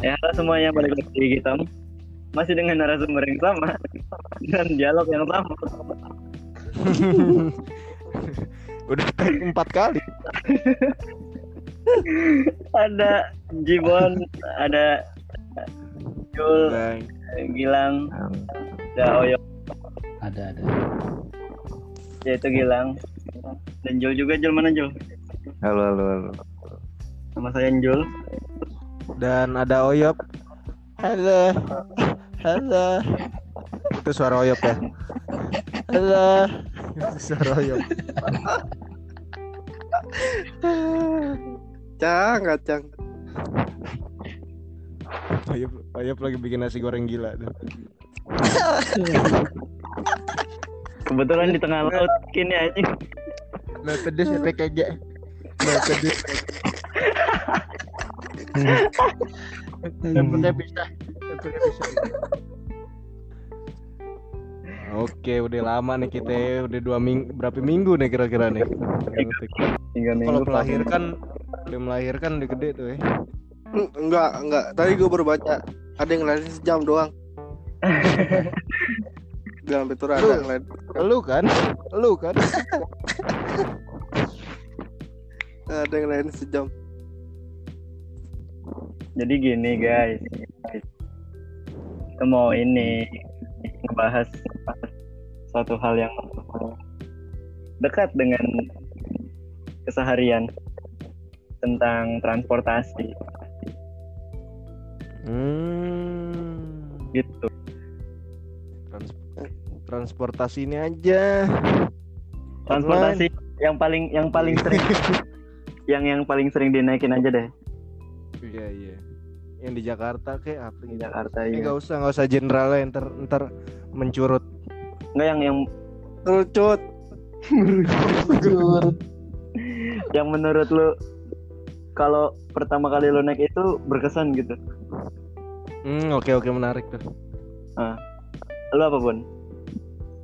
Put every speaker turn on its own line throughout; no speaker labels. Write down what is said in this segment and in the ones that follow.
Ya halo semuanya balik lagi di kita masih dengan narasumber yang sama dan dialog yang sama.
Udah tag empat kali.
ada Jibon, ada Jul,
Bang.
Gilang, ada Oyo,
Ada ada.
yaitu Gilang. Dan Jul juga, Jul mana Jul?
Halo, halo, halo.
Nama saya Jul.
Dan ada Oyop. Halo. Halo. Itu suara Oyop ya. Halo. Itu suara Oyop.
Cang, kacang.
Oyop, Oyop lagi bikin nasi goreng gila tuh.
Kebetulan di tengah laut kini anjing.
Nah, pedes ya PKG. Nah, pedes. Pakai pisah. Oke, udah lama nih kita, ya. udah dua minggu, berapa minggu nih kira-kira nih?
Tiga minggu.
Kalau melahirkan, udah melahirkan udah gede tuh ya.
Hmm, Enggak, enggak. Tadi gue baru baca. Ada yang ngeliatin sejam doang. Sampai turun ada.
Lu kan, lu kan.
Ada yang ngeliatin sejam.
Jadi gini guys, kita mau ini ngebahas satu hal yang dekat dengan keseharian tentang transportasi.
Hmm,
gitu.
trans- transportasi ini aja.
Transportasi yang paling yang paling sering yang yang paling sering dinaikin aja deh
Iya iya. Yang di Jakarta kayak apa
di
gitu.
Jakarta
Eh,
ya.
nggak usah nggak usah general lah ntar ntar mencurut.
Enggak yang yang
Kerucut.
yang menurut lu kalau pertama kali lu naik itu berkesan gitu.
Hmm oke oke menarik tuh.
Lu apa, Bun?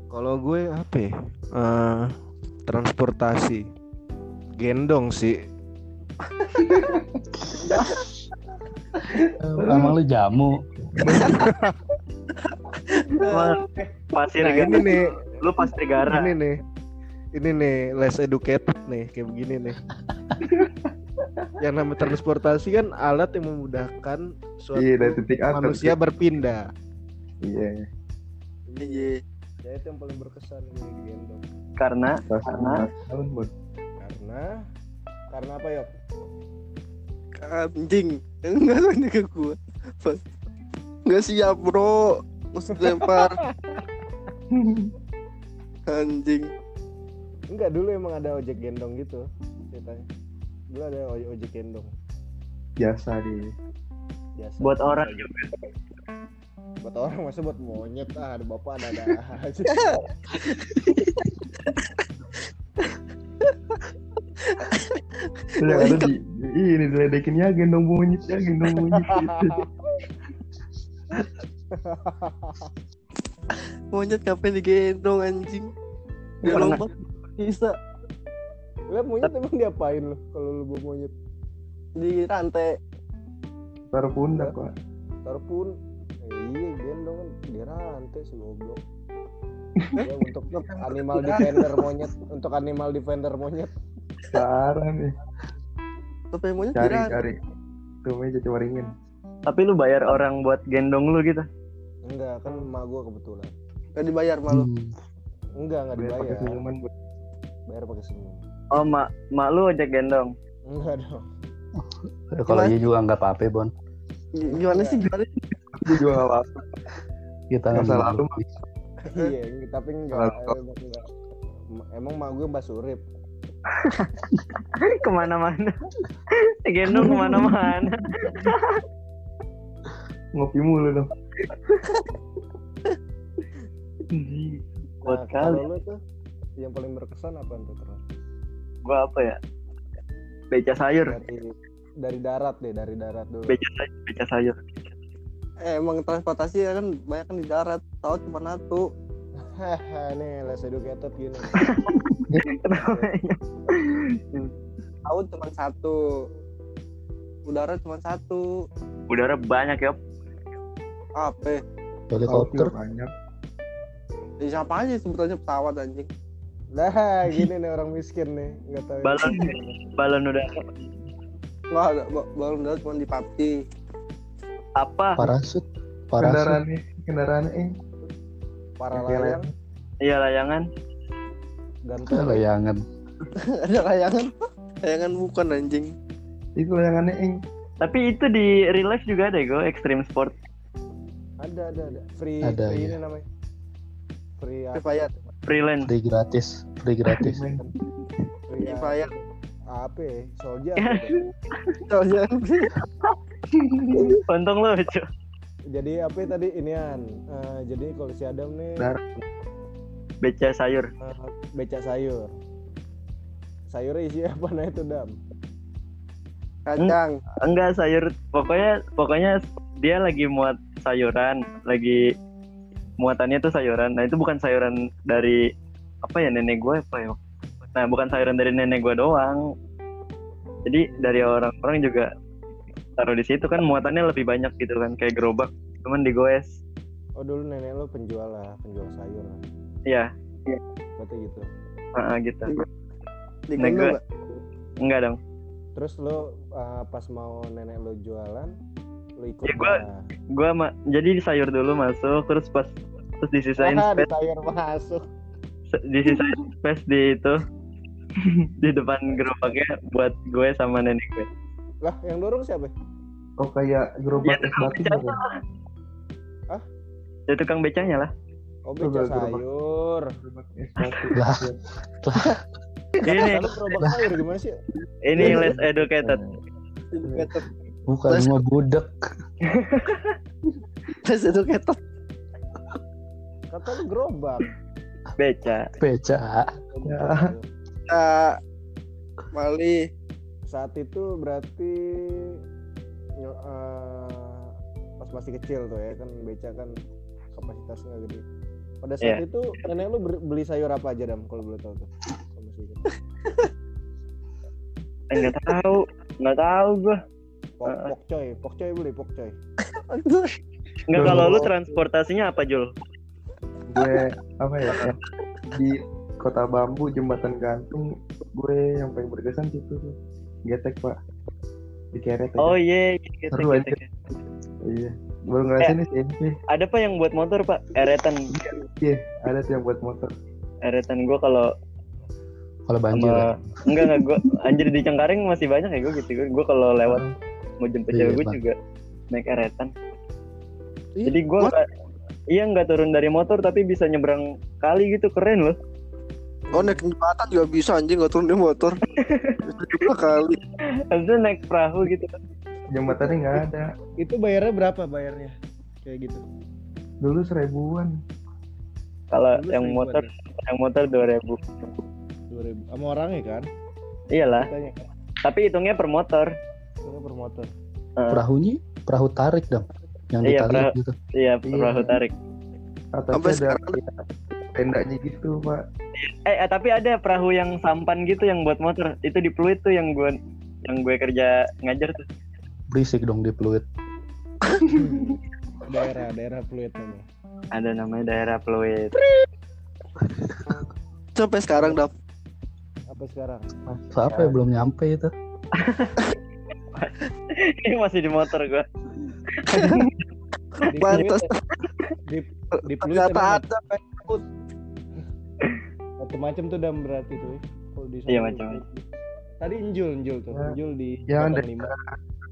Kalau gue apa ya? Eh, transportasi. Gendong sih.
Emang lu jamu.
Pasir
Nah, ini nih,
Lu Pasir Gara.
ini nih. Ini nih less educated nih kayak begini nih. yang namanya transportasi kan alat yang memudahkan suatu
Iya, dari titik A
manusia
titik-
berpindah.
Iya.
Iya.
Ya itu yang paling berkesan gue digendong.
Karena
Karena tahun Bun.
Karena karena apa ya?
Anjing. Enggak tanya ke gue. Enggak siap, bro. Mesti lempar. Anjing.
Enggak dulu emang ada ojek gendong gitu ceritanya. Dulu ada oj- ojek gendong
Biasa di
biasa.
buat orang
buat orang masa buat monyet ah ada bapak ada ada aja.
yang ada di, ini diledekin ya gendong monyet ya gendong monyet gitu.
Monyet kapan digendong anjing? Dia
Pernah.
lompat bisa
Lah monyet emang diapain lo kalau lu bawa monyet?
di rantai.
Taruh pundak pak.
Ntar pun eh, iya gendong kan di rantai si goblok. ya, untuk animal defender monyet untuk animal defender monyet
Parah nih.
Di
Cari cari. Tuh meja coba ringin.
Tapi lu bayar orang buat gendong lu gitu.
enggak kan emak gua kebetulan
Gak dibayar malu.
Hmm.
enggak enggak
Biar pakai
dibayar
senyuman
bayar pakai senyum
Oh, mak mak lu ojek gendong.
enggak dong
Kalau iya juga nggak apa-apa, Bon.
Gimana sih? Gimana sih?
Gue juga gak apa-apa.
Kita
Masa
nggak
lalu
lebih.
iya tapi enggak emang enggak emang mak gue mbak surip
ke mana-mana. gendong ke mana-mana.
Ngopi mulu dong.
Buat
Nah,
kali.
lu tuh yang paling berkesan apa tuh terus
Gua apa ya? Beca sayur.
dari dari darat deh dari darat dulu
Beca sayur. Beca sayur.
Eh, emang transportasi ya kan banyak kan di darat. Tahu cuma satu.
Haha nih less educated gini?
Laut cuma satu. Udara cuma satu.
udara banyak ya
Apa?
Helikopter.
banyak.
Ya, siapa aja sebutannya pesawat anjing.
Nah, gini nih orang miskin nih, nggak tahu.
balon balon udara
Enggak ada ba- balon udara cuma di PUBG.
apa
Parasut. Parasut.
Kendaraan nih, kendaraan eh.
Para
Oke,
layang,
iya layangan
gantung.
Layangan.
ada layangan. Layangan bukan anjing.
Itu layangannya ing.
tapi itu di real life juga ada go extreme sport
Ada, ada, ada. Free,
Ada,
free
iya.
ini namanya. Free,
Free? Fire.
freelance
Free gratis. Free gratis.
Free,
Free
apa?
Fire.
Apa? ya? Soldier.
Soalnya
untung lu lucu
jadi apa ya tadi inian? Eh, jadi kalau si Adam nih
Dar-
beca sayur
eh, becak sayur. Sayurnya isi apa nah itu Dam?
kacang.
enggak sayur pokoknya pokoknya dia lagi muat sayuran lagi muatannya tuh sayuran nah itu bukan sayuran dari apa ya nenek gue apa ya nah bukan sayuran dari nenek gue doang jadi dari orang-orang juga taruh di situ kan muatannya lebih banyak gitu kan kayak gerobak cuman digoes
Oh dulu nenek lo penjual lah, penjual sayur lah.
iya
Berarti gitu.
ah, gitu
Di
gue-
nggak?
enggak dong
Terus lo eh, pas mau nenek lo jualan, lo ikut
Ya, gua-
nggak?
gue ma- jadi sayur dulu masuk terus pas terus disisain
di
space
sayur masuk.
disisain space di itu di depan gerobaknya buat gue sama nenek gue
Lah, yang dorong siapa?
Oh kayak gerobak
Ya,
es batu
tukang
gitu.
ya tukang becanya lah
Oh, beca
gerobak.
sayur.
Gerobak es batu.
Lah.
ini
gerobak sayur gimana sih?
ini less educated
Educated.
Bukan
Terus-
cuma budak.
Terus educated.
Kata lu gerobak.
beca
Beca.
Ya.
Nah, Mali.
Saat itu berarti eh, pas masih kecil tuh ya kan beca kan kapasitasnya gede. Pada saat
Iya.
itu nenek lu beli sayur apa aja dam kalau boleh tahu tuh? Kalau masih ingat.
Eh, nggak tahu nggak tahu gue
Pok, pokcoy, pokcoy beli pokcoy.
nggak
Belum.
kalau lu transportasinya apa Jul
gue apa ya yang di kota bambu jembatan gantung gue yang paling berkesan situ tuh getek pak. Di keret aja.
oh iya gitu,
Seru
gitu,
aja. iya. Baru ngerasain nih SMP
ada pak yang buat motor pak? Eretan.
Iya ada tuh yang buat motor.
Eretan gue kalau
Kalau banjir ya.
sama enggak enggak gue anjir di Cengkareng masih banyak ya gue gitu. Gue kalau lewat mau jemput
Iya,
cewek gue
Pak.
juga naik eretan.
Ih,
jadi gue iya nggak turun dari motor tapi bisa nyebrang kali gitu. Keren loh
Oh naik jembatan juga bisa anjing nggak turun di motor. Bisa juga kali.
Habisnya naik perahu gitu kan
jembatannya nggak ada
Itu bayarnya berapa bayarnya? Kayak gitu.
dulu seribuan
kalau
Dulu
yang
seribuan
motor yang motor dua ribu
2000 sama orangnya kan?
iyalah
kan.
tapi hitungnya per motor
Itu per motor.
Eh,
Perahunya perahu tarik dong. Yang
Iya,
ditarik
perahu.
gitu.
iya
Iya.
perahu tarik
Sampai
atasnya ada tendanya gitu pak
eh eh, tapi ada perahu yang sampan gitu yang buat motor itu di Pluit tuh yang gue yang gue kerja ngajar tuh
Berisik dong di peluit.
Daerah daerah fluid namanya.
ada namanya daerah Pluit
sampai sekarang dap.
Apa sekarang?
Siapa ya belum nyampe itu?
ini masih di motor gue
Di
Pantas
fluid, di di
ternyata
ada
ada.
Macam-macam tuh dam berarti tuh. ya. Kalau di sana
Iya,
tuh.
macam-macam.
Tadi Injul, Injul tuh.
Ya.
Injul di
Ya,
lima.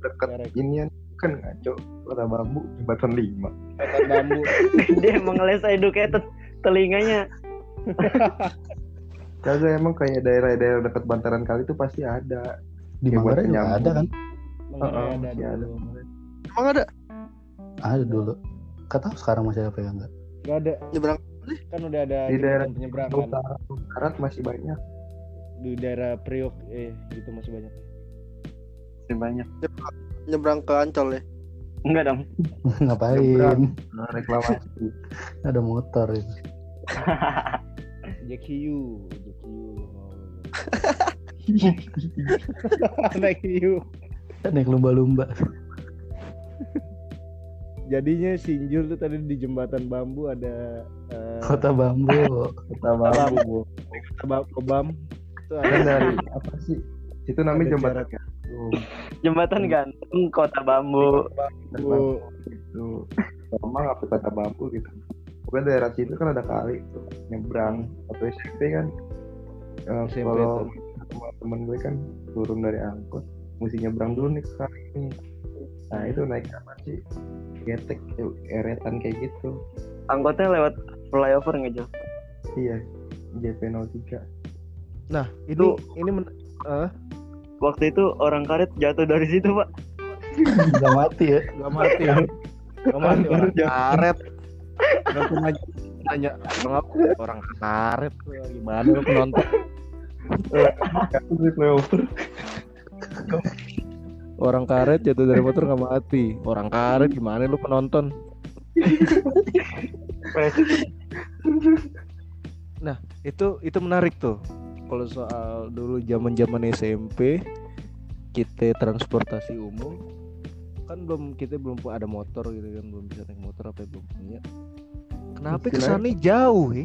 deket
Merek.
inian kan ngaco kota bambu jembatan lima
Jembatan bambu.
dia emang les educated telinganya
kagak emang kayak daerah-daerah dekat bantaran kali itu pasti ada
Di
Ya,
Manggarai juga ada kan?
Manggarai ada
ada.
Emang ada
Ada dulu. Tahu sekarang masih ada apa ya enggak.
Gak ada.
nyebrang.
Kan udah ada
Di daerah
penyeberangan.
utara barat masih banyak
Di daerah Priok eh gitu masih banyak.
masih banyak
Nyebrang ke Ancol ya.
enggak dong
Ngapain?
Nyebrang. nah, reklamasi
Ada motor itu.
Jack Hiu, Jack Hiu mau. Naik Hiu.
Naik lumba-lumba.
Jadinya Sinjur tuh tadi di jembatan bambu ada eh,
Kota bambu.
Kota Bambu.
Ba- Kobam itu
Kan
ada
dari apa sih? Itu namanya
Ada
jembatan
jarak.
gantung.
Jembatan gantung kota bambu.
bambu.
Gitu. Memang apa kota bambu gitu. Pokoknya daerah situ kan ada kali tuh nyebrang atau SMP kan. Eh,
SMP
kalau
tuh.
teman gue kan turun dari angkot, mesti nyebrang dulu nih ke kali ini. Nah itu naik apa sih? Getek, eretan kayak gitu.
Angkotnya lewat flyover nggak Jal?
Iya, JP03.
Nah, ini
Tuh.
ini men- eh,
Waktu itu orang karet jatuh dari situ pak.
Udah mati ya.
nggak mati. Nggak mati orang karet. Nggak cuma nanya orang karet. Gimana lu penonton?
Flyover.
Orang karet jatuh dari motor nggak mati. Orang karet gimana lu penonton? Nah, itu itu menarik tuh. Kalau soal dulu zaman-zaman SMP kita transportasi umum kan belum kita belum ada motor gitu kan belum bisa naik motor apa belum punya. Kenapa kesannya jauh ya?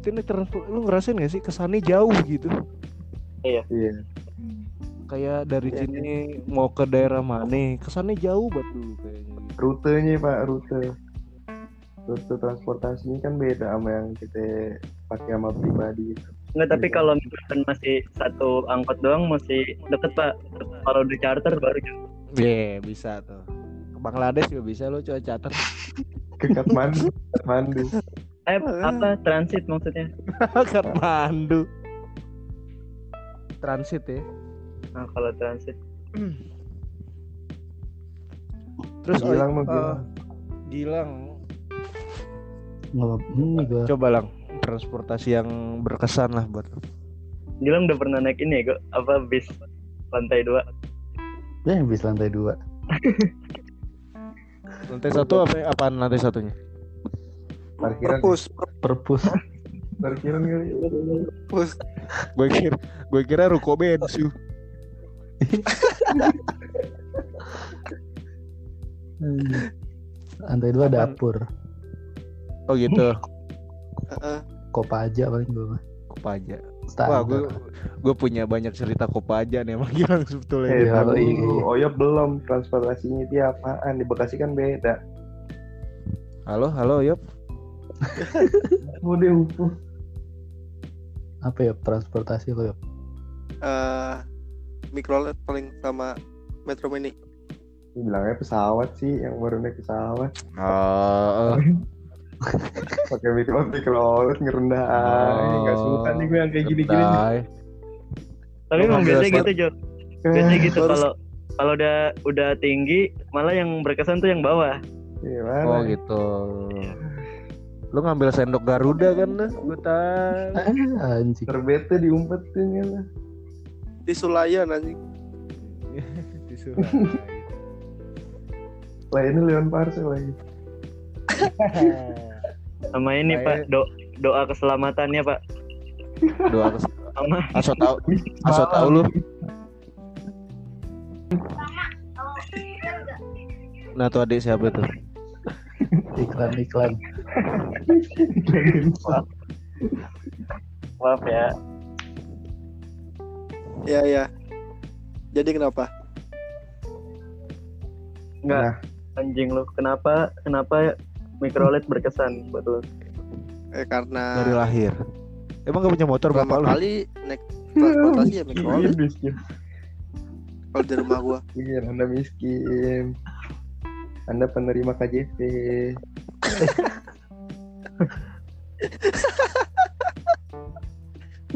Kita nih transport lu ngerasain gak sih kesannya jauh gitu?
Iya.
Kayak dari
Iya,
sini mau ke daerah mana? Kesannya jauh banget dulu kayaknya.
Rutenya pak, rute. Rute transportasinya kan beda sama yang kita pakai sama pribadi gitu.
Nggak, tapi
Iya.
kalau misalkan masih satu angkot doang masih deket pak. Kalau di charter baru jauh.
Iya bisa tuh. Ke Bangladesh juga bisa lo coba catat.
Ke Kathmandu, Kathmandu.
Eh apa transit maksudnya?
Kathmandu. Transit ya.
Nah kalau transit
Terus oh,
Gilang mah
eh,
Gilang.
Gilang.
Nggak apa- ini gua.
Coba lang transportasi yang berkesan lah buat lu.
Gilang udah pernah naik ini ya, Go? apa bis lantai dua?
Ya bis lantai dua.
Lantai satu apa apaan lantai satunya?
Parkiran,
Perpus,
Perpus.
parkiran kali.
perpus.
Gue kira gue kira ruko bensu.
lantai dua dapur.
Oh gitu.
Heeh.
Kopaja paling gua. mah.
Kopaja. Wah,
Standar.
gue gue punya banyak cerita Kopaja nih emang Gilang sebetulnya.
Eh,
Iya,
tapi
iya.
Oyop belum transportasinya dia apaan? Di Bekasi kan beda.
Halo, halo, Yop.
Oh dia upuh.
Apa ya transportasi lo ya?
Eh, mikrolet paling sama Metro Mini.
Bilangnya pesawat sih, yang baru naik pesawat.
Oh,
Pakai mikro mikrolet ngerendah aja. Nggak suka nih gue yang kayak gini-gini. nih.
kedai.
Tapi emang
ngambil
biasanya gitu Jo. Biasanya gitu kalau kalau udah udah tinggi malah yang berkesan tuh yang bawah.
Gimana?
Oh gitu. Lu ngambil sendok Garuda kan lah, gue tahu.
Ah, anjing.
Terbete diumpetin ya lah.
Di Sulayan anjing.
Disuruh.
Lah ini Leon Parsel lagi.
Sama ini
Saya-
Pak, do doa keselamatannya Pak.
Doa ke
Sama
Aso tau, aso tau lu. Nah tuh adik siapa tuh?
Iklan iklan.
maaf ya.
Iya, iya. Jadi kenapa?
Enggak anjing lu. Kenapa kenapa mikrolet berkesan buat lu?
Eh karena
Dari lahir. Emang gak punya motor
pertama
bapak lu?
kali naik transportasi ya mikrolet
miskin.
kalau di rumah gua.
Miskin, Anda miskin. Anda penerima KJP.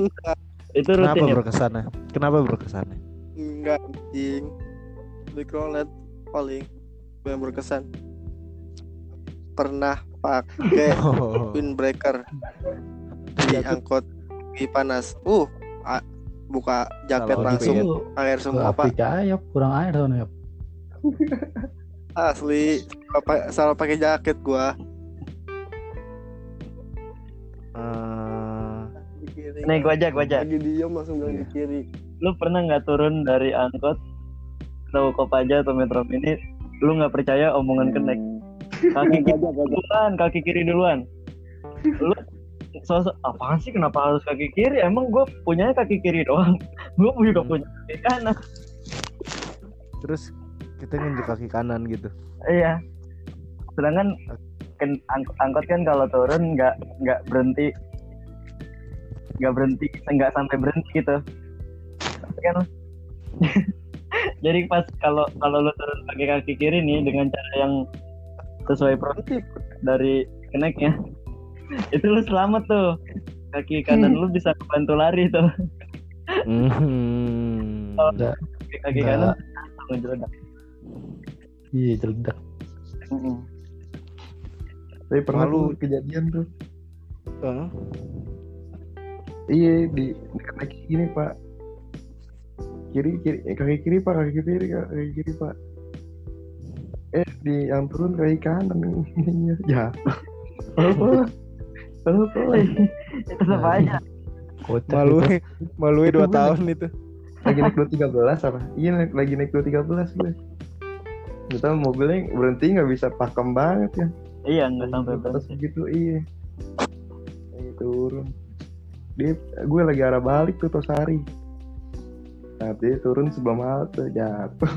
Itu
Kenapa
rutin ya.
berkesannya? Kenapa berkesannya?
Enggak anjing. Mikrolet paling yang berkesan. Pernah pakai
Oh,
windbreaker di angkot di panas. Uh, a- buka jaket
Kalau
langsung air semua pak.
cahaya kurang air soalnya.
Asli apa salah pakai jaket gua. kiri.
Nih gua aja, gua aja.
Lagi diem langsung bilang di kiri.
Lu pernah nggak turun dari angkot atau Kopaja atau Metro Mini? Lu nggak percaya omongan kenek? Kaki kiri duluan kaki kiri duluan. Lu sosok apaan sih kenapa harus kaki kiri? Emang gue punyanya kaki kiri doang. Gue juga punya kaki kanan.
Terus kita nginjek kaki kanan gitu.
Iya. Sedangkan kan ang- angkot kan kalau turun nggak nggak berhenti nggak berhenti nggak sampai berhenti gitu Tapi kan jadi pas kalau kalau lu turun pakai kaki kiri nih dengan cara yang sesuai prototip dari keneknya itu lu selamat tuh kaki kanan lu bisa bantu lari tuh
Hmm.
Nggak,
kaki, kaki kanan langsung ngejeledak.
iya jeledak
Mm-mm.
Tapi pernah tuh kejadian tuh.
Heeh.
Iya di dekat kaki gini pak. Kiri kiri eh, kaki kiri pak kaki kiri kaki kiri pak. Eh di yang turun kaki kanan ininya ya. Apa? Apa?
itu sama aja
malu malu
Itu
dua tahun itu
Lagi naik 213 apa? Iya naik, lagi naik 213 gue. Kita mobilnya berhenti nggak bisa pakem banget ya.
iya nggak sampai
Terus
berhenti
gitu iya. Turun. Dia gue lagi arah balik tuh Tosari. Nah, dia turun sebelum halte jatuh.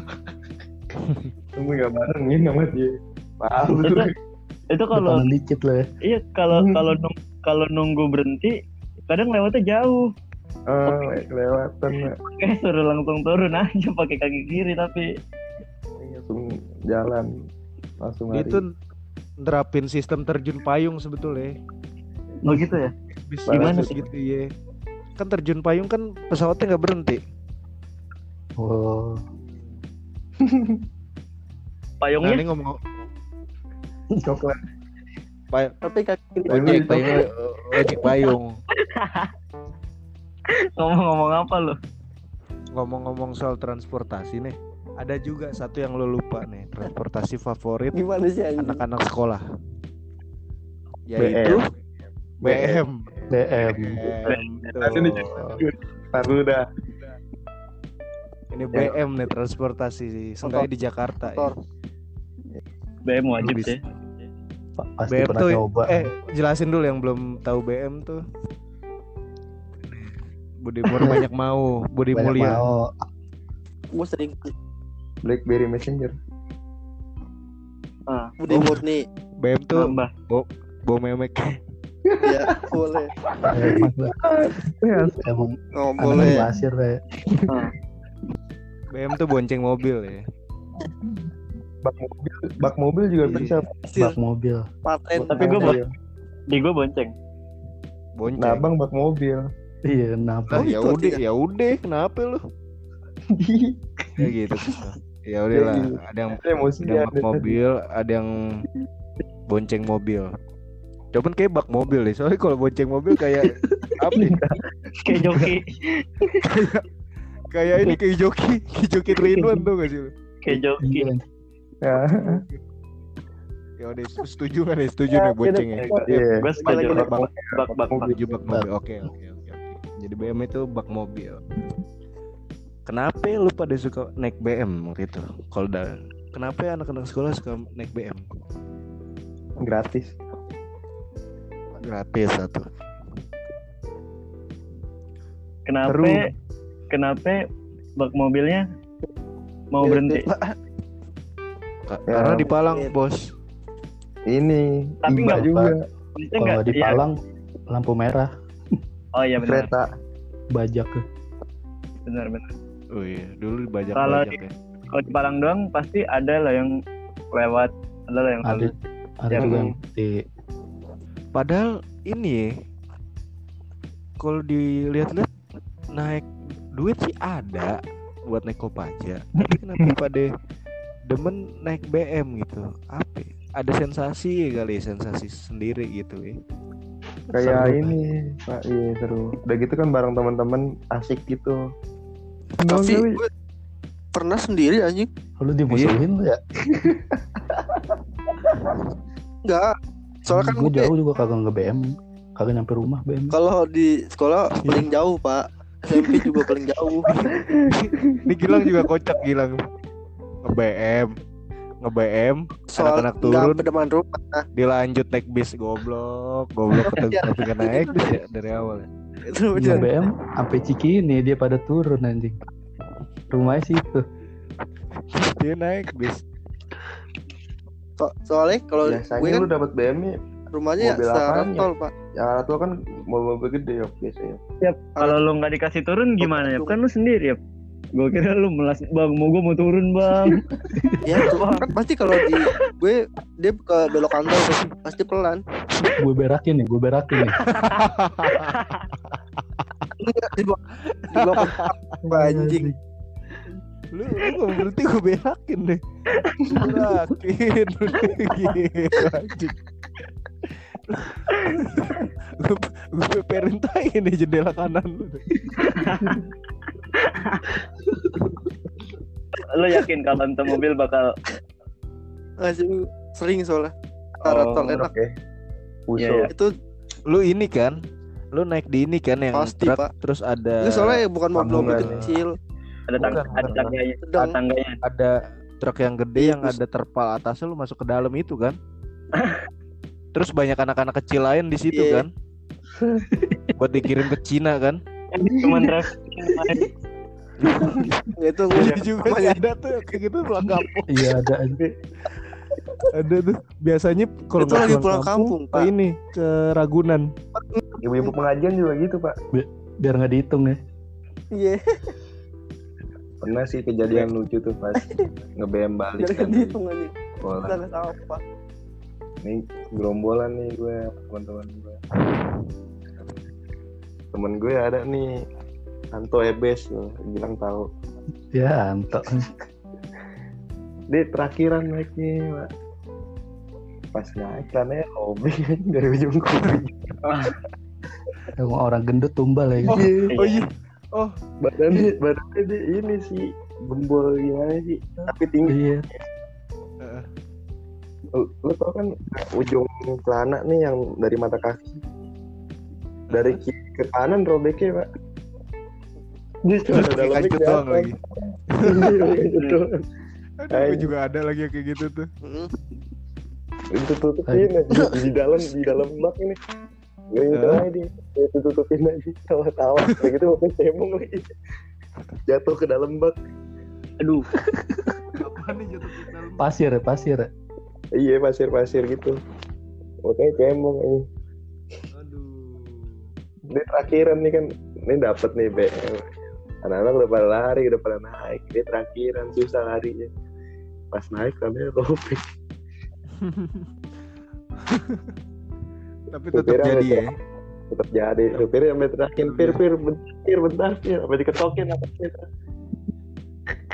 Tunggu gak barengin sama dia. Malu.
Itu- itu kalau
dikit loh ya
iya kalau
Hmm.
kalau nung, kalau nunggu berhenti kadang lewatnya jauh
Oh, kelewatan. Mbak.
kayak suruh langsung turun aja pakai kaki kiri tapi
Langsung jalan. Langsung
tuh nerapin sistem terjun payung sebetulnya
oh gitu ya
bisa
Gimana
gitu ya? Kan terjun payung kan pesawatnya nggak berhenti.
Oh
nah
payungnya
ini ngomong
Coklat.
pay-
Tapi kaki
ojek payung. ojek payung.
Ngomong-ngomong apa lo
ngomong-ngomong soal transportasi nih ada juga satu yang lo lupa nih transportasi favorit
sih
anak-anak sekolah? Yaitu BM
BM
Tuh.
Ntar dulu dah.
ini BM nih transportasi seenggaknya di Jakarta ya.
BM wajib
Bisa.
sih
Pa- pasti
BM
pernah
tuh
coba
eh jelasin dulu yang belum tahu BM tuh Budi Mur banyak mau Budi
banyak
Mulia
mau
Gue sering
Blackberry Messenger.
ah
Budi Murni.
BM tuh
nambah
bom memek
Ya, boleh.
Ya,
emang
Oh, boleh.
pasir kayak
BM tuh bonceng mobil ya
bak mobil, bak mobil juga
Iya.
bisa.
bak mobil
Paten.
Tapi gua
Iya.
di gue bonceng
bonceng
Nah, abang bak mobil.
iya kenapa
Oh,
ya
itu
udah ya udah kenapa lu ya gitu ya udah lah
Jadi,
ada yang ada yang bak mobil ada yang bonceng mobil Coba kayak bak mobil deh soalnya kalau bonceng mobil kayak apa ya?
kayak joki
kayak ini kayak joki kayak joki Rinwan tuh gak sih lu?
kayak joki
Iya.
Ya.
ya udah setuju kan ya setuju nih boncengnya
Iya.
gue setuju bak bak bak bak bak.
mobil oke oke oke oke jadi BM itu bak mobil kenapa lu pada suka naik BM waktu itu kalau udah kenapa ya anak-anak sekolah suka naik BM
Gratis.
Gratis satu
kenapa
Seru.
kenapa bak mobilnya mau berhenti
Ka-
Ya.
karena di Palang
Iya.
bos
Ini
Tapi nggak-
juga
kalau di
Iya.
Palang lampu merah
oh iya benar
kereta.
bajak ke
benar benar
oh iya dulu dibajak
Kalau
bajak
di-
ya
kalau di Palang doang pasti ada lah yang lewat ada lah yang
ada
halus.
ada juga yang di
padahal ini ya, kalau dilihat-lihat naik duit sih ada buat naik kopaja tapi kenapa pada demen naik BM gitu apa ya? ada sensasi ya kali sensasi sendiri gitu ya
Kayak
Seru,
ini, Pak. Iya, seru. Udah gitu kan bareng teman-teman asik gitu.
Tapi gue pernah sendiri anjing.
lu dimusuhin lu ya
Enggak. Soalnya kan
gue jauh juga kagak nge BM kagak nyampe rumah BM
kalau di sekolah paling jauh, Pak. SMP juga paling jauh.
ini Gilang juga kocak Gilang nge BM nge-BM,
Soal
anak-anak turun,
depan rumah.
dilanjut naik bis goblok, goblok
Iya.
nggak naik ya dari awal ya.
Itu
Iya. BM sampai Cikini dia pada turun anjing. Rumahnya situ.
Dia naik bis.
So- soalnya kalau gue kan
lu dapat BM nya
rumahnya ya
mobil ya?
tol pak.
yang alat lu kan mobil-mobil gede ya biasanya.
Kalau lu nggak dikasih turun gimana ya? Kan lu sendiri ya. Gue kira lu melas bang, mau gue mau turun bang.
Ya itu kan pasti kalau di gue dia ke belok kantor pasti pelan.
Gue berakin nih, gue berakin nih.
Di bawah anjing.
Lu lu gak berarti gue berakin deh. Berakin. Anjing. Gue gue perintahin nih jendela kanan lu.
lu yakin kalau ntar mobil bakal
Masih sering soalnya. Searah
Oh,
tol enak.
Oke. Usul.
Iya.
Itu
Lu ini kan, lu naik di ini kan yang
Pasti,
truk
Pak.
terus ada
itu soalnya bukan mobil-mobil
sambungan.
kecil.
Ada tang
Bukan,
ada tangganya, ada tangganya.
ada truk yang gede
Iya,
yang
terus-
ada terpal atasnya lu masuk ke dalam itu kan. Terus banyak anak-anak kecil lain di situ
Iya.
kan. Buat dikirim ke Cina kan.
Cuman drive
Ya, itu gue
Iya juga sih ada tuh kayak gitu pulang kampung.
Iya ada anjing.
Ada tuh. Biasanya kalau
Itu
nggak
lagi pulang kampung,
ke
Pak.
ini ke Ragunan.
Ibu-ibu pengajian juga gitu pak.
Biar nggak dihitung ya.
iya
Pernah sih kejadian lucu tuh pas nge-BM balik kan
kan tahu apa.
Nih gerombolan nih gue teman-teman gue. Temen gue ada nih Anto Ebes tuh, bilang tahu.
Ya Anto.
Dia terakhiran naiknya, Pak. Pas naik karena robek dari ujung ke ujung.
Emang orang gendut tumbal ya.
Oh,
Oh iya.
Badannya badannya dia ini sih gembol gimana sih tapi tinggi
Iya.
lu, lu tau kan ujung celana nih yang dari mata kaki dari kiri ke kanan robeknya pak
Terus
ada
kancut doang lagi.
Iya.
Aduh, gue juga ada lagi yang kayak gitu tuh.
Mm.
itu tutupin aja di dalam di dalam bak ini Gak itu aja dia itu tutupin aja tawa-tawa kayak gitu mau cemong lagi. Jatuh ke dalam bak.
Aduh.
Apaan nih jatuh ke dalam?
Pasir ya, pasir. Ya.
iya pasir-pasir gitu. Makanya cemong ini.
Aduh.
ini terakhiran nih kan. Ini dapat nih BM anak-anak udah pada lari udah pada naik. Dia terakhiran susah larinya. Pas naik namanya robek
Tapi tetap jadi ya.
tetap jadi supirnya sampai terakhir pir pir bentar pir bentar pir sampai diketokin apa pir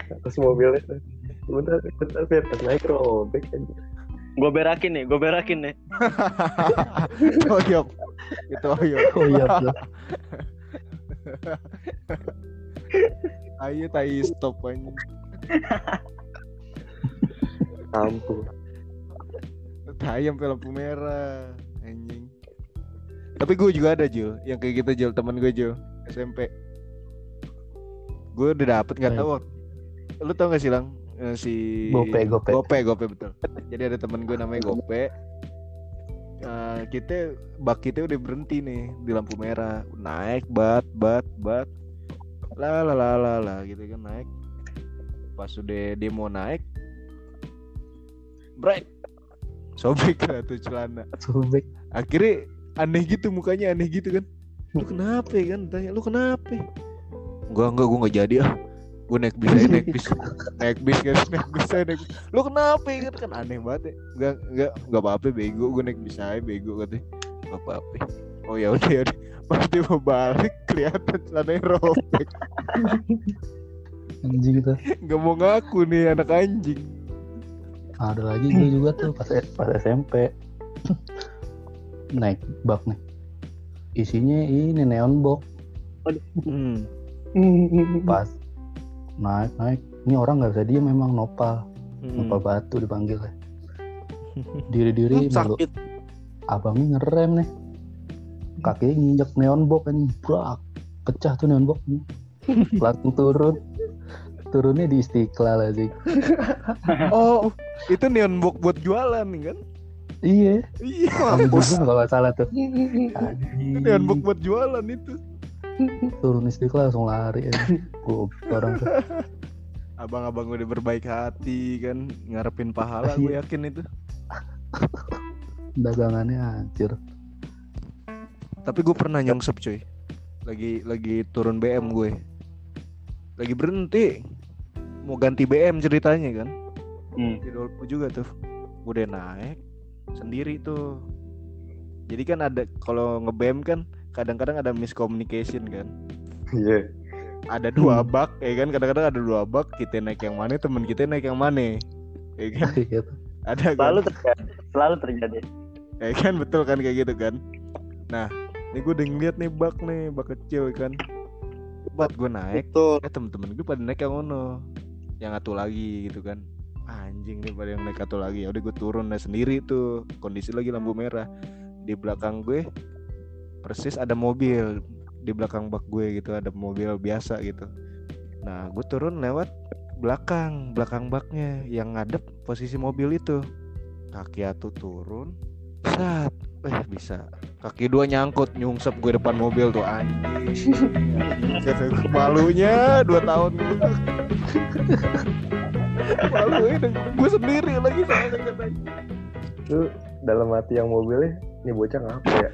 atas mobilnya bentar bentar pir pas naik robek aja
gue berakin nih gue berakin nih
Oyok. Itu oyok.
Oh iya, betul.
Ayo tai stop aja.
ampun
sampai lampu merah. Tapi gue juga ada Jul, yang kayak gitu Jul, temen gue Jul, SMP. Gue udah dapet nggak tahu. Lu tau gak sih lang? Eh, si
Gope, gope.
Gope, Gope betul. Jadi ada temen gue namanya Gope. Eh, kita bak kita udah berhenti nih di lampu merah, naik bat bat bat, lah lah lah lah lah gitu kan naik. Pas udah dia mau naik, break, sobek lah tuh celana.
Sobek.
Akhirnya aneh gitu mukanya aneh gitu kan. Lu kenapa ya kan? Tanya lu kenapa? Enggak enggak gue nggak jadi ah. Gue naik bis aja naik bis naik bis kan naik bis aja naik bis. Lu kenapa ya kan kan aneh banget ya. Enggak enggak enggak apa-apa bego gue naik bis aja bego katanya. Enggak apa-apa. Oh ya udah ya. Pas dia mau balik kelihatan celananya robek.
Anjing gitu.
Enggak mau ngaku nih anak anjing.
Ada lagi gue juga tuh pas pas SMP. Naik bak nih. Isinya ini neon box.
Hmm.
Pas naik naik. Ini orang nggak bisa diem memang nopal.
Hmm.
Nopal batu dipanggil ya. Diri-diri
Hmm, sakit.
abangnya ngerem nih kakinya nginjek neon box anjing brak pecah tuh neon box langsung turun turunnya di Istiqlal aja.
Oh, itu neon box buat jualan nih kan?
Iya.
Iya,
juga kalau nggak salah tuh.
Box buat jualan itu.
Turun Istiqlal langsung lari. Goblok orang tuh.
Abang-abang udah berbaik hati kan, ngarepin pahala gue yakin itu.
Dagangannya hancur.
Tapi gue pernah nyongsep cuy. Lagi lagi turun BM gue. Lagi berhenti. Mau ganti BM ceritanya kan.
Hmm.
Di Dolpo juga tuh. Udah naik sendiri tuh. Jadi kan ada kalau nge-BM kan kadang-kadang ada miscommunication kan.
Iya.
Ada dua bak ya kan kadang-kadang ada dua bak kita naik yang mana temen kita naik yang mana. Ya kan
Iya.
ada kan.
Selalu terjadi. Selalu terjadi.
Ya kan betul kan kayak gitu kan. Nah, ini gue udah ngeliat nih bak nih, bak kecil kan. Buat gue naik,
Betul.
eh temen-temen gue pada naik yang ono. Yang satu lagi gitu kan. Anjing nih pada yang naik satu lagi. Ya udah gue turun nah sendiri tuh. Kondisi lagi lampu merah. Di belakang gue persis ada mobil di belakang bak gue gitu ada mobil biasa gitu. Nah, gue turun lewat belakang, belakang baknya yang ngadep posisi mobil itu. Kaki atu turun, Sat, eh bisa. Kaki dua nyangkut nyungsep gue depan mobil tuh anjing. Malunya dua tahun gue. Malu ya gue sendiri lagi soalnya katanya.
Lu dalam hati yang mobilnya, ini bocah ngapa ya?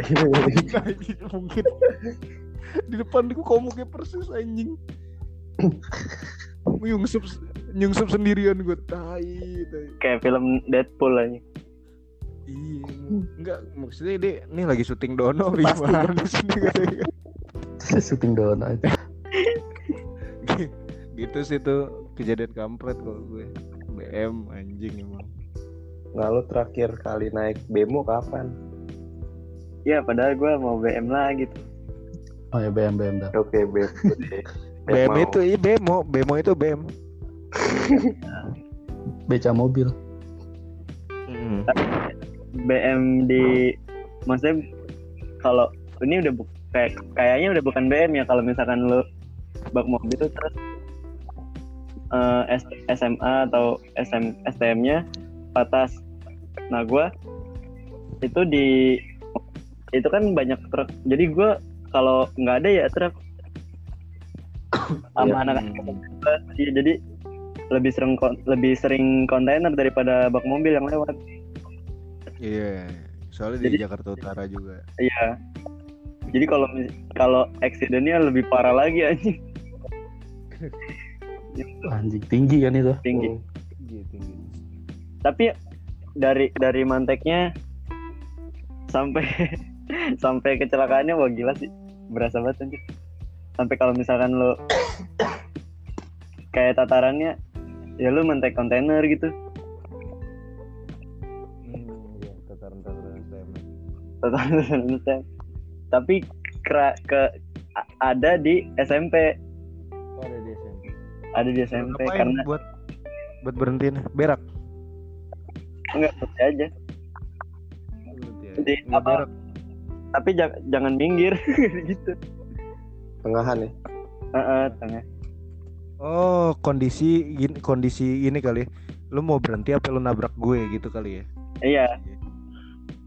Anjing, mungkin di depan gue komuknya persis anjing. nyungsep nyungsep sendirian gue tai, tai.
Kayak film Deadpool aja.
Iya, enggak maksudnya dia ini lagi syuting dono gimana.
Syuting down aja.
gitu sih tuh kejadian kampret kalau gue BM anjing emang
Nggak lu terakhir kali naik bemo kapan?
Iya, padahal gue mau BM lagi tuh.
Oh ya BM BM dah.
Oke.
BM
Mau.
itu iya bemo bemo itu BM
Beca mobil.
BM di maksudnya kalau ini udah bu- kayak kayaknya udah bukan BM ya kalau misalkan lu bak mobil itu terus eh, S- SMA atau SM, STM-nya patas. Nah gua itu di itu kan banyak truk. Jadi gua kalau nggak ada ya truk sama
Iya.
anak-anak gua, iya, jadi lebih sering lebih sering kontainer daripada bak mobil yang lewat.
iya soalnya di
Jadi-
Jakarta Utara juga
Iya. Jadi kalau kalau accidentnya lebih parah lagi anjing
Anjing tinggi kan itu.
tinggi.
gitu
Tapi dari dari manteknya sampai sampai kecelakaannya wah gila sih. Berasa banget anjing. Sampai kalau misalkan lo kayak tatarannya ya lu mantek kontainer gitu.
hmm, tataran tataran STM
Tataran Tapi kera- ke ada di SMP,
ada di SMP Ngapain
karena
buat buat berhentiin berak
enggak berhenti aja.
Berhenti ya?
Apa?
berak
Tapi ja- jangan minggir gitu.
Tengahan ya?
Heeh, tengah.
oh kondisi gini, kondisi ini kali lu mau berhenti apa lu nabrak gue gitu kali ya
Iya.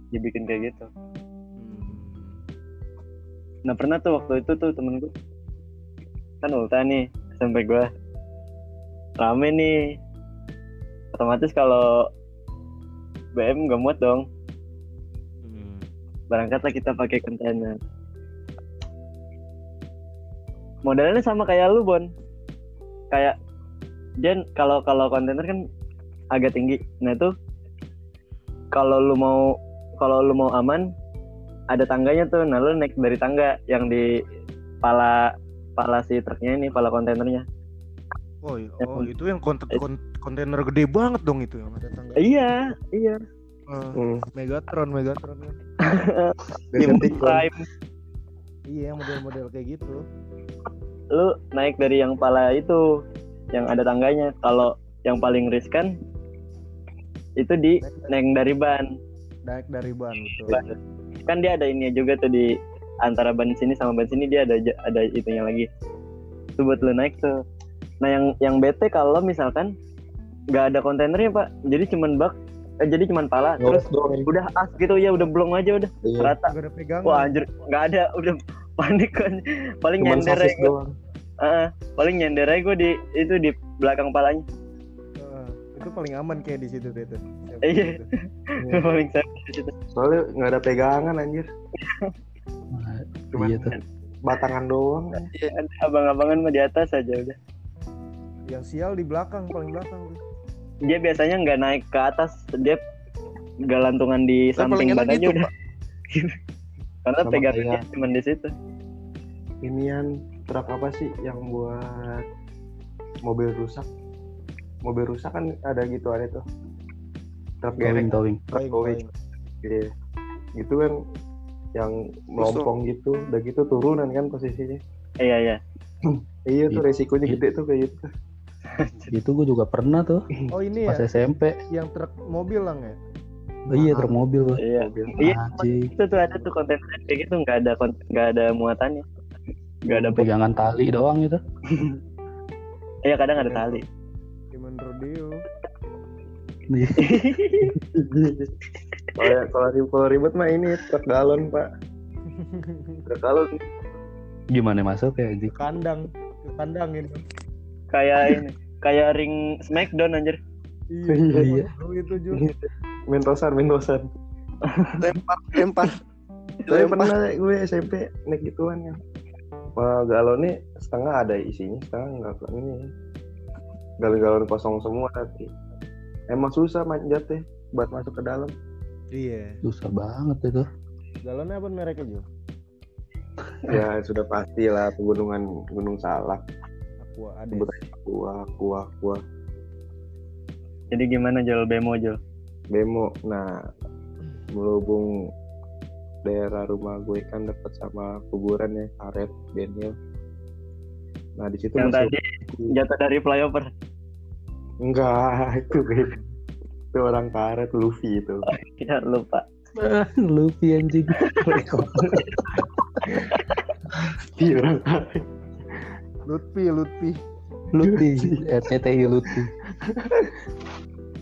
Dibikin kayak gitu.
Hmm.
Nah pernah tuh waktu itu tuh temen gue kan ulta nih sampai gue rame nih. Otomatis kalau BM gak muat dong.
Hmm.
berangkatlah kita pakai kontainer. Modelnya sama kayak lu Bon. Kayak Jen kalau kalau kontainer kan agak tinggi. Nah itu kalau lu mau kalau lu mau aman ada tangganya tuh. Nah lu naik dari tangga yang di pala pala si truknya ini pala kontainernya
Oh, iya.
Ya,
oh itu yang konten, kon- kontainer gede banget dong itu yang ada tangga.
iya iya
Eh,
Hmm.
Megatron, Megatron kan.
Prime
Iya, model-model kayak gitu.
lu naik dari yang pala itu yang ada tangganya kalau yang paling riskan itu di naik dari ban
Naik dari ban betul.
Ban. kan dia ada ini juga tuh di antara ban sini sama ban sini dia ada ada itunya lagi itu buat lu naik tuh nah yang yang bete kalau misalkan nggak ada kontainernya pak jadi cuman bak eh, jadi cuman pala terus
Terus doang.
udah as gitu ya udah belum aja udah
Iya.
rata
Gak ada pegangan.
wah anjir nggak ada udah panik kan paling
Cuman
nyender aja gue
doang.
paling nyender aja gue di itu di belakang palanya
Heeh, itu paling aman kayak di situ tuh itu.
Iya.
Iya.
paling saya di situ.
Soalnya nggak ada pegangan anjir. Cuman
iya tuh
batangan doang.
Ada abang-abangan mah di atas aja udah
Yang sial di belakang paling belakang tuh.
dia biasanya nggak naik ke atas dia galantungan di
Tapi paling
samping
enak
badannya
gitu,
udah karena
Sama
pegangannya cuma di situ
Inian truk apa sih yang buat mobil rusak? Mobil rusak kan ada gitu ada tuh. Truk
towing
gerek.
towing
Truk. Iya. Gitu kan yang melompong gitu, udah gitu turunan kan posisinya.
iya iya
Iya tuh
Iya.
resikonya gede tuh kayak gitu.
itu gue juga pernah tuh
Oh ini
pas
ya,
SMP
yang truk mobil lang ya.
oh, iya truk mobil gua.
iya
Mobil.
iya itu tuh ada tuh konten kayak gitu nggak ada nggak ada muatannya nggak ada
pegangan tali doang itu
iya kadang ada tali
Cuman rodeo.
Kalau kalau ribet, kalau ribet mah ini truk galon pak. Truk galon.
gimana masuk ya
kandang, ke kandang ini.
kayak ini kayak ring Smackdown anjir
Iya,
Iya.
Oh, itu Ju.
Mentosan, mentosan.
lempar lempar
Saya
Lempar.
pernah gue SMP naik gituan kan. Wah, galonnya setengah ada isinya, setengah enggak kok ini. Galon-galon kosong semua tapi emang susah manjat deh buat masuk ke dalam.
Iya.
susah banget itu
Galonnya apa mereknya Ju?
ya sudah pasti lah pegunungan Gunung Salak,
Aqua ada.
sebut aja kuah, kuah, kuah,
jadi gimana jual bemo jual
bemo. Nah, berhubung daerah rumah gue kan dekat sama kuburan ya, karet, benil. Nah di situ
yang
masih
tadi jatuh dari flyover
enggak itu itu orang karet Luffy itu.
ya lupa
Luffy anjing
Iya orang karet.
Lutfi, Lutfi.
Luffy RCTI Luffy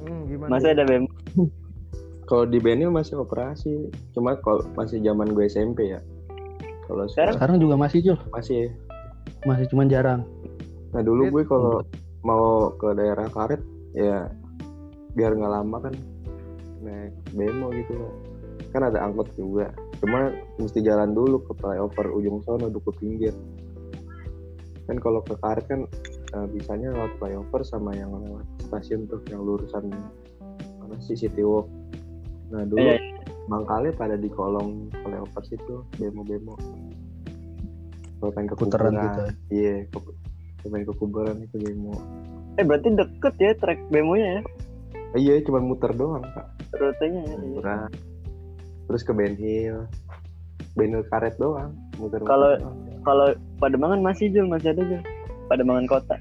Hmm, gimana?
masih ada bemo
Kalau di Benil masih operasi, cuma kalau masih zaman gue SMP ya. Kalau
Sekarang?
sekarang
juga masih Jul
masih.
masih cuman jarang
Nah dulu gue kalau mau ke daerah karet ya biar nggak lama kan naik bemo gitu loh. Kan ada angkot juga. Cuma mesti jalan dulu ke flyover ujung sono duku pinggir. Kan kalau ke karet kan eh, bisanya lewat flyover sama yang lewat stasiun tuh yang lurusan mana sih City Walk. Nah dulu
Iya,
mangkalnya pada di kolong flyover situ bemo-bemo. Kalau pengen ke kuburan,
gitu ya.
Iya, ke, kalau pengen ke kuburan itu bemo.
eh berarti deket ya trek bemonya ya
Eh, iya, cuma muter doang, Kak.
rutenya ya iya.
Terus ke Ben Hill. Ben Hill karet doang, muter
Kalau- kalau Pademangan masih jual masih ada jual Pademangan kota.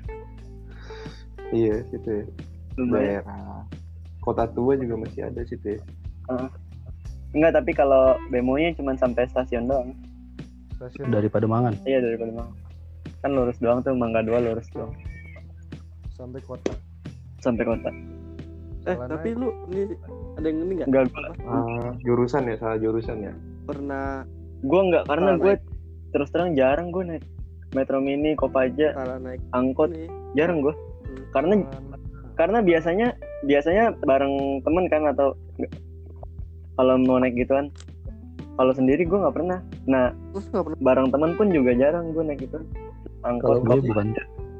Iya, situ ya.
lumayan
Daerah Kota Tua juga masih ada situ ya.
enggak tapi kalau bemonya cuma sampai stasiun doang.
Stasiun.
Dari Pademangan?
Iya dari Pademangan. Kan lurus doang tuh Mangga dua lurus doang.
Sampai kota.
sampai kota.
Eh
Jalan
tapi
aja.
lu ini ada yang ini nggak?
Enggak gua
Ah, jurusan ya, salah jurusan ya.
pernah
gua enggak karena gue terus terang jarang gue naik Metro Mini Kopaja
salah naik
angkot.
nih
jarang gue
Hmm.
karena karena biasanya biasanya bareng temen kan atau kalau mau naik gituan. Kalau sendiri gue nggak pernah. Nah
terus nggak pernah?
bareng temen pun juga jarang gue naik gitu
Kalau
angkot
gue bukan.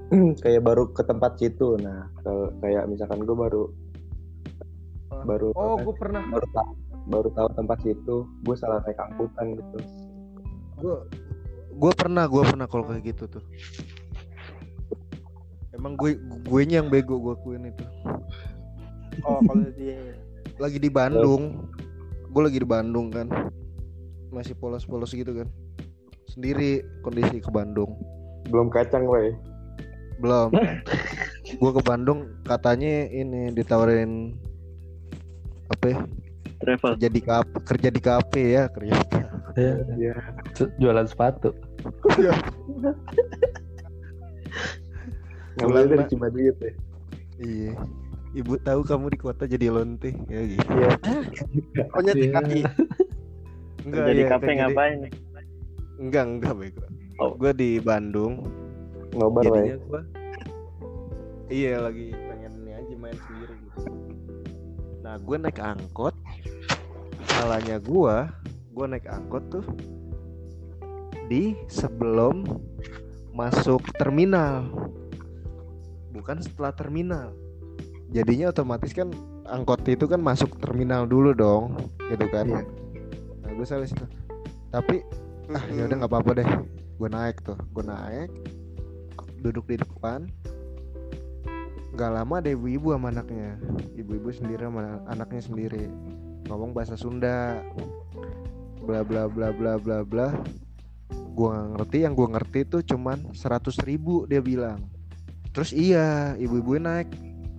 Kayak baru ke tempat situ. Nah, ke- kayak misalkan gue baru baru
Oh, gue pernah.
baru tahu baru tahu tempat situ, gue salah naik angkutan gitu.
Gue gue pernah, gue pernah kalau kayak gitu tuh. Emang gue gue yang bego gue akuin itu.
oh kalau dia
Lagi di Bandung. Gue lagi di Bandung kan. Masih polos-polos gitu kan. Sendiri kondisi ke Bandung.
Belum kacang, weh.
Belum. gue ke Bandung katanya ini ditawarin apa ya?
travel
kerja di kafe kerja di kafe ya kerja di kafe.
ya,
Iya.
jualan sepatu
Ngambil dari
Nak.
Cibaduyut ya.
Iya. Ibu tahu kamu di kota jadi lonte ya gitu.
Iya.
Pokoknya di kaki.
Enggak
Jadi
ya,
kafe ngapain?
Enggak, enggak bego.
Oh.
Gue di Bandung.
Ngobar lah ya.
jadinya gua Iya, lagi pengen ini aja main sendiri gitu. Nah, gue naik angkot. Salahnya gua, gue naik angkot tuh di sebelum masuk terminal. Bukan setelah terminal. Jadinya otomatis kan angkot itu kan masuk terminal dulu dong, gitu kan.
Iya.
Nah, gue salah situ. Tapi ah ya udah nggak apa-apa deh. Gue naik tuh, gue naik, duduk di depan. Gak lama ada ibu-ibu sama anaknya. Ibu-ibu sendiri sama anaknya sendiri. Ngomong bahasa Sunda. Bla bla bla bla bla bla. Gue nggak ngerti, yang gue ngerti tuh cuman 100 ribu dia bilang. Terus iya, ibu-ibu naik.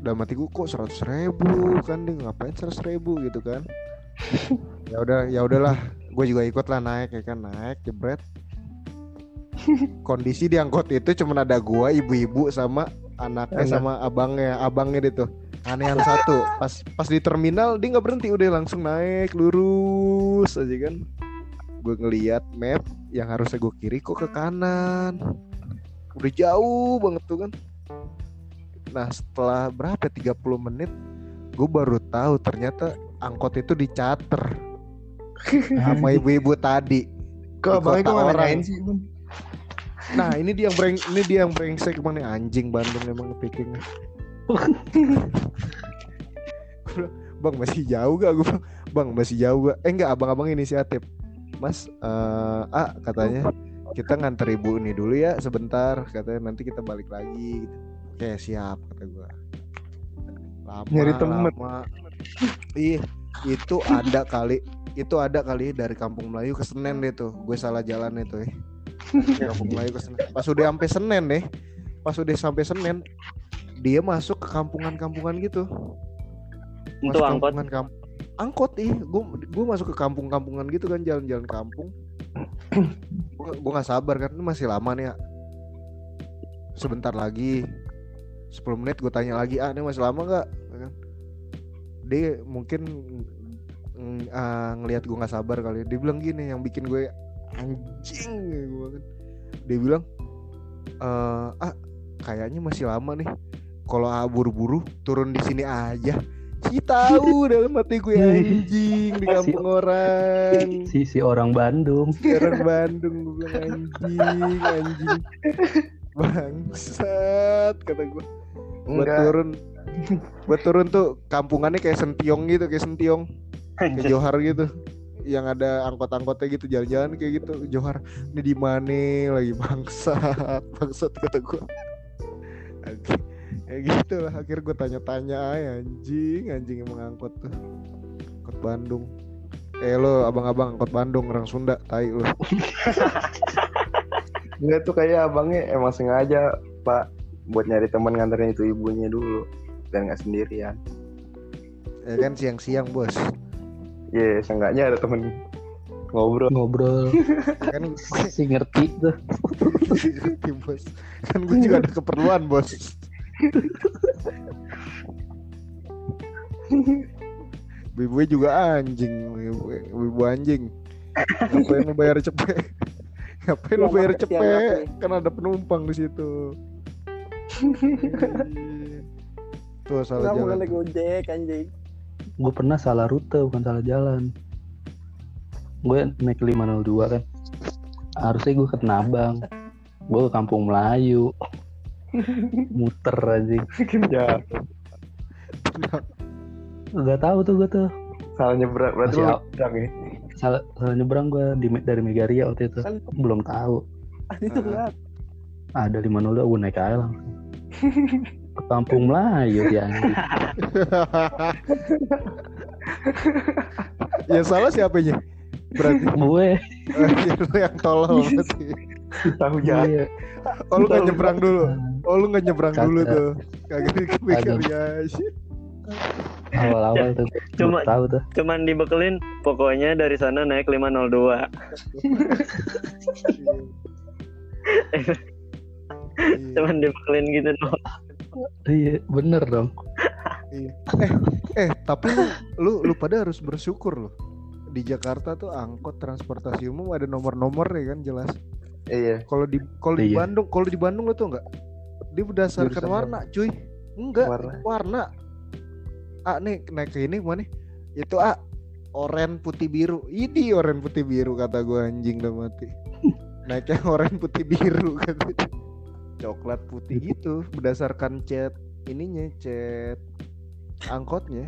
Dalam hati gue kok 100 ribu kan dia ngapain 100 ribu gitu kan. ya udah ya udahlah gue juga ikut lah naik ya kan naik jebret kondisi di angkot itu cuma ada gua ibu-ibu sama anaknya
Anak.
sama abangnya abangnya itu anehan satu pas pas di terminal dia nggak berhenti udah langsung naik lurus aja kan gue ngeliat map yang harusnya gue kiri kok ke kanan. Udah jauh banget tuh kan. Nah setelah berapa 30 menit gue baru tahu ternyata angkot itu dicater sama ibu-ibu tadi.
Kok
Di
abangnya
kota
kok
orang.
sih? Bang?
Nah ini dia yang breng ini dia yang brengsek nih anjing Bandung emang bilang, bang masih jauh gak gue bang? Masih jauh gak? Eh enggak abang-abang inisiatif mas eh ah katanya kita nganter ibu nih dulu ya sebentar katanya nanti kita balik lagi gitu. oke siap kata gue lama
Nyari temen.
lama. ih itu ada kali itu ada kali dari Kampung Melayu ke Senen deh tuh gue salah jalan itu ya Kampung Melayu ke Senen pas udah sampai Senen nih pas udah sampai Senen dia masuk ke kampungan-kampungan gitu
Itu
Masuk
angkot.
kampungan kamp angkot ih. Gue gue masuk ke kampung-kampungan gitu kan jalan-jalan kampung. Gue nggak sabar kan masih lama nih ya. Sebentar lagi 10 menit gue tanya lagi ah ini masih lama nggak? Ya kan. Dia mungkin mm, ah, ngelihat gue nggak sabar kali dia bilang gini yang bikin gue anjing gue kan. Dia bilang "Eh, ah kayaknya masih lama nih. Kalau ah buru-buru turun di sini aja si tahu dalam hati gue anjing di kampung orang.
Si si orang Bandung.
Orang Bandung gue bilang anjing anjing. Bangsat kata gue buat
Enggak.
turun. Buat turun tuh kampungannya kayak sentiong gitu kayak sentiong. Kayak Johar gitu. Yang ada angkot-angkotnya gitu jalan-jalan kayak gitu. Johar ini di mana? Lagi bangsat bangsat kata gue kayak gitu lah akhir gue tanya-tanya anjing anjing emang angkot tuh. Angkot Bandung. Eh lo abang-abang angkot Bandung orang Sunda tai lo.
Enggak tuh kayak abangnya emang sengaja pak buat nyari teman nganterin itu ibunya dulu dan nggak sendirian.
ya kan siang-siang bos.
Iya, seenggaknya ada temen ngobrol.
ngobrol.
Kan
si ngerti tuh.
Ngerti, bos. Kan gue juga ada keperluan bos Ibu juga anjing, ibu, ibu anjing. Ngapain lu bayar cepet? Ngapain lu bayar cepet? Kan ada penumpang di situ. Tuh salah
Kamu
jalan.
kali gojek anjing.
gue pernah salah rute bukan salah jalan gue naik 502 kan harusnya gue ke Tenabang gue ke Kampung Melayu muter aja
Bikin jahat.
nggak tahu tuh gue tuh
Salah nyebrang berarti
Masih
nyebrang ya.
salah, salah nyebrang gue di, dari Megaria waktu itu
Kan-
belum tahu
Itu enggak.
ada 502 gue naik aja langsung ke Kampung Melayu ya
ya salah siapanya? Berarti
gue
yang tolol berarti.
Tahu
iya.
Oh lu gak nyebrang dulu. Oh lu gak nyebrang dulu tuh. Kagak dikepikir
Kagak.
ya.
awal-awal tuh
Cuma-
Cuma tahu tuh
Cuman dibekelin pokoknya dari sana naik 502.
Iya.
cuman dibekelin gitu doang
Iya, bener dong.
Iya. Eh, eh, tapi lu, lu, lu pada harus bersyukur loh. Di Jakarta tuh angkot transportasi umum ada nomor-nomor ya kan jelas.
Iya.
Kalau di kalau di
Iya.
Bandung, kalau di Bandung lo tuh enggak? Dia berdasarkan
Jurusan
warna, cuy. Enggak,
Warna.
warna. Ah nih naik ke ini mana? Itu ah oren putih biru. Ini oren putih biru kata gua anjing udah mati. Naiknya oren putih biru kata. Coklat putih gitu berdasarkan cat ininya cat angkotnya.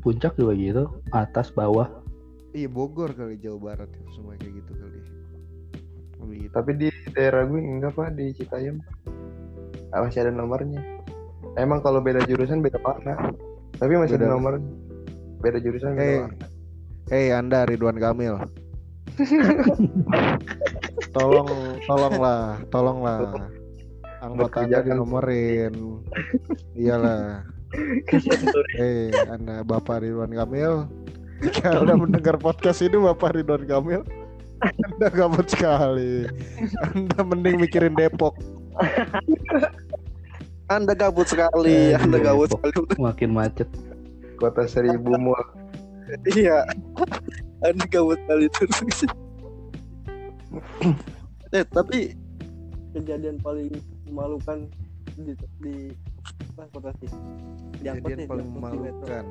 Puncak juga gitu, atas bawah.
Iya Bogor kali Jawa Barat itu semua kayak gitu kali. Gitu.
Tapi di daerah gue enggak pak di Citayam Ah, masih ada nomornya. Emang kalau beda jurusan beda warna. Tapi masih
Beda.
ada nomor. Beda jurusan beda
Hei,
warna.
hei Anda Ridwan Kamil. tolong, tolonglah, tolonglah. Anggota Anda dinomorin. Iyalah. Hei, Anda Bapak Ridwan Kamil. Jika Anda mendengar podcast ini Bapak Ridwan Kamil, Anda gabut sekali. Anda mending mikirin Depok.
Anda gabut sekali,
Eh,
Anda
iya,
gabut
Depok.
sekali.
Makin macet.
Kota Seribu Mall.
Iya. Anda gabut sekali terus. eh, tapi kejadian paling memalukan di, di transportasi di angkot
Kejadian paling memalukan.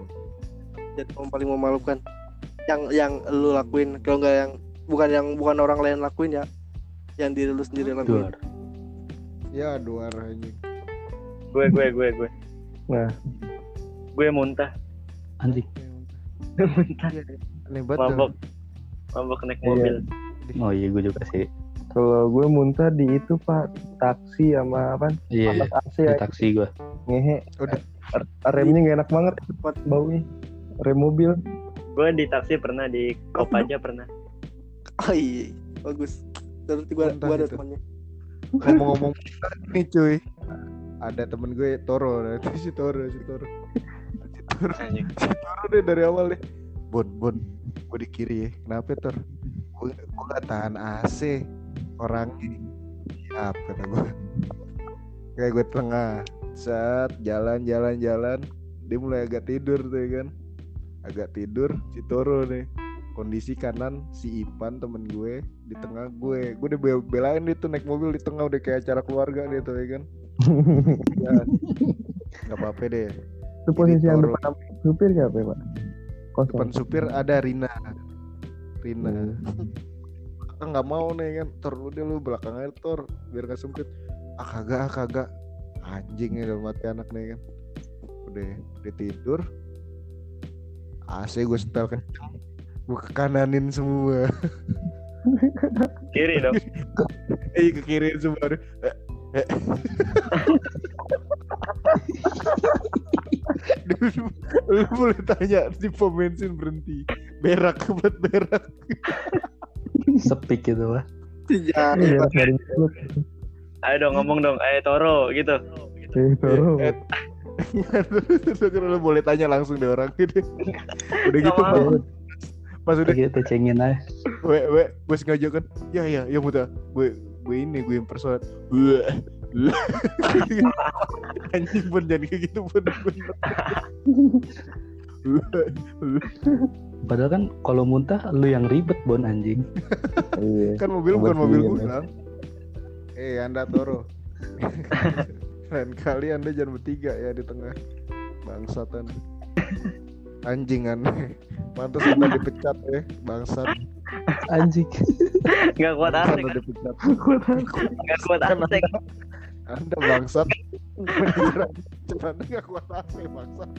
Kejadian paling memalukan yang yang lu lakuin kalau nggak yang bukan yang bukan orang lain lakuin ya yang diri lu sendiri lakuin
Duar.
Ya dua anjing.
gue gue gue gue
Nah.
gue muntah
Anjing.
muntah
Aneh banget.
mabok mabok naik
Iya.
mobil
Oh iya gue juga sih.
Kalau gue muntah di itu pak taksi sama apa?
Iya,
Atas AC
di
ya
taksi gue.
ngehe.
Udah.
Remnya gak enak banget
Cepat.
baunya. Rem mobil.
gue di taksi pernah di Kopaja pernah
oh iya bagus terus gua gua ada
itu.
temannya
Ngomong-ngomong nih cuy. Ada temen gue Toro, itu si Toro, si Toro. Si Toro,
anjing
si Toro deh dari awal deh. Bon, Bon, gue di kiri ya. Kenapa Tor? Gue gue gak tahan AC orangnya. Siap kata gue. Kayak gue tengah. Saat jalan, jalan, jalan. Dia mulai agak tidur tuh ya kan. Agak tidur si Toro nih. Kondisi kanan si Ipan temen gue di tengah gue. Gue udah bel- belain dia tuh naik mobil di tengah udah kayak acara keluarga dia tuh ya kan? Ya, nggak apa-apa deh.
Itu posisi yang depan supir siapa ya pak? Kosong.
depan supir ada Rina. Rina.
Hmm.
nggak mau nih kan? Tor udah lu belakang aja tor biar nggak sempit. Ah kagak ah kagak. Anjing ya dalam hati anak nih kan? Udah udah tidur. AC gue setel kenceng gue ke kananin semua
kiri dong
eh ke kiri semua. Eh, eh. Lu boleh tanya di pom bensin berhenti berak buat berak
Sepik gitu lah.
iya
Iya,
ayo dong ngomong dong ayo Toro gitu
Eh, Toro.
Eh, Terus lu boleh tanya langsung deh orang gitu. Udah gitu pas, udah
Gitu cengin aja.
gue gue gue sengaja kan. Ya ya ya muda. Gue gue ini gue impersonate. Gue Anjing pun jangan kayak gitu pun.
Padahal kan kalau muntah lu yang ribet bon anjing.
Iya.
kan mobil bukan mobil gue
ya.
kan. Eh anda Toro. Lain kali anda jangan bertiga ya di tengah. Bangsatan. Anjing aneh. Mantas anda dipecat ya, bangsat.
Anjing.
nggak kuat asik
anda dipecat.
nggak kuat asik
Anda bangsat. Menyerang. Cuma anda gak kuat AC bangsat.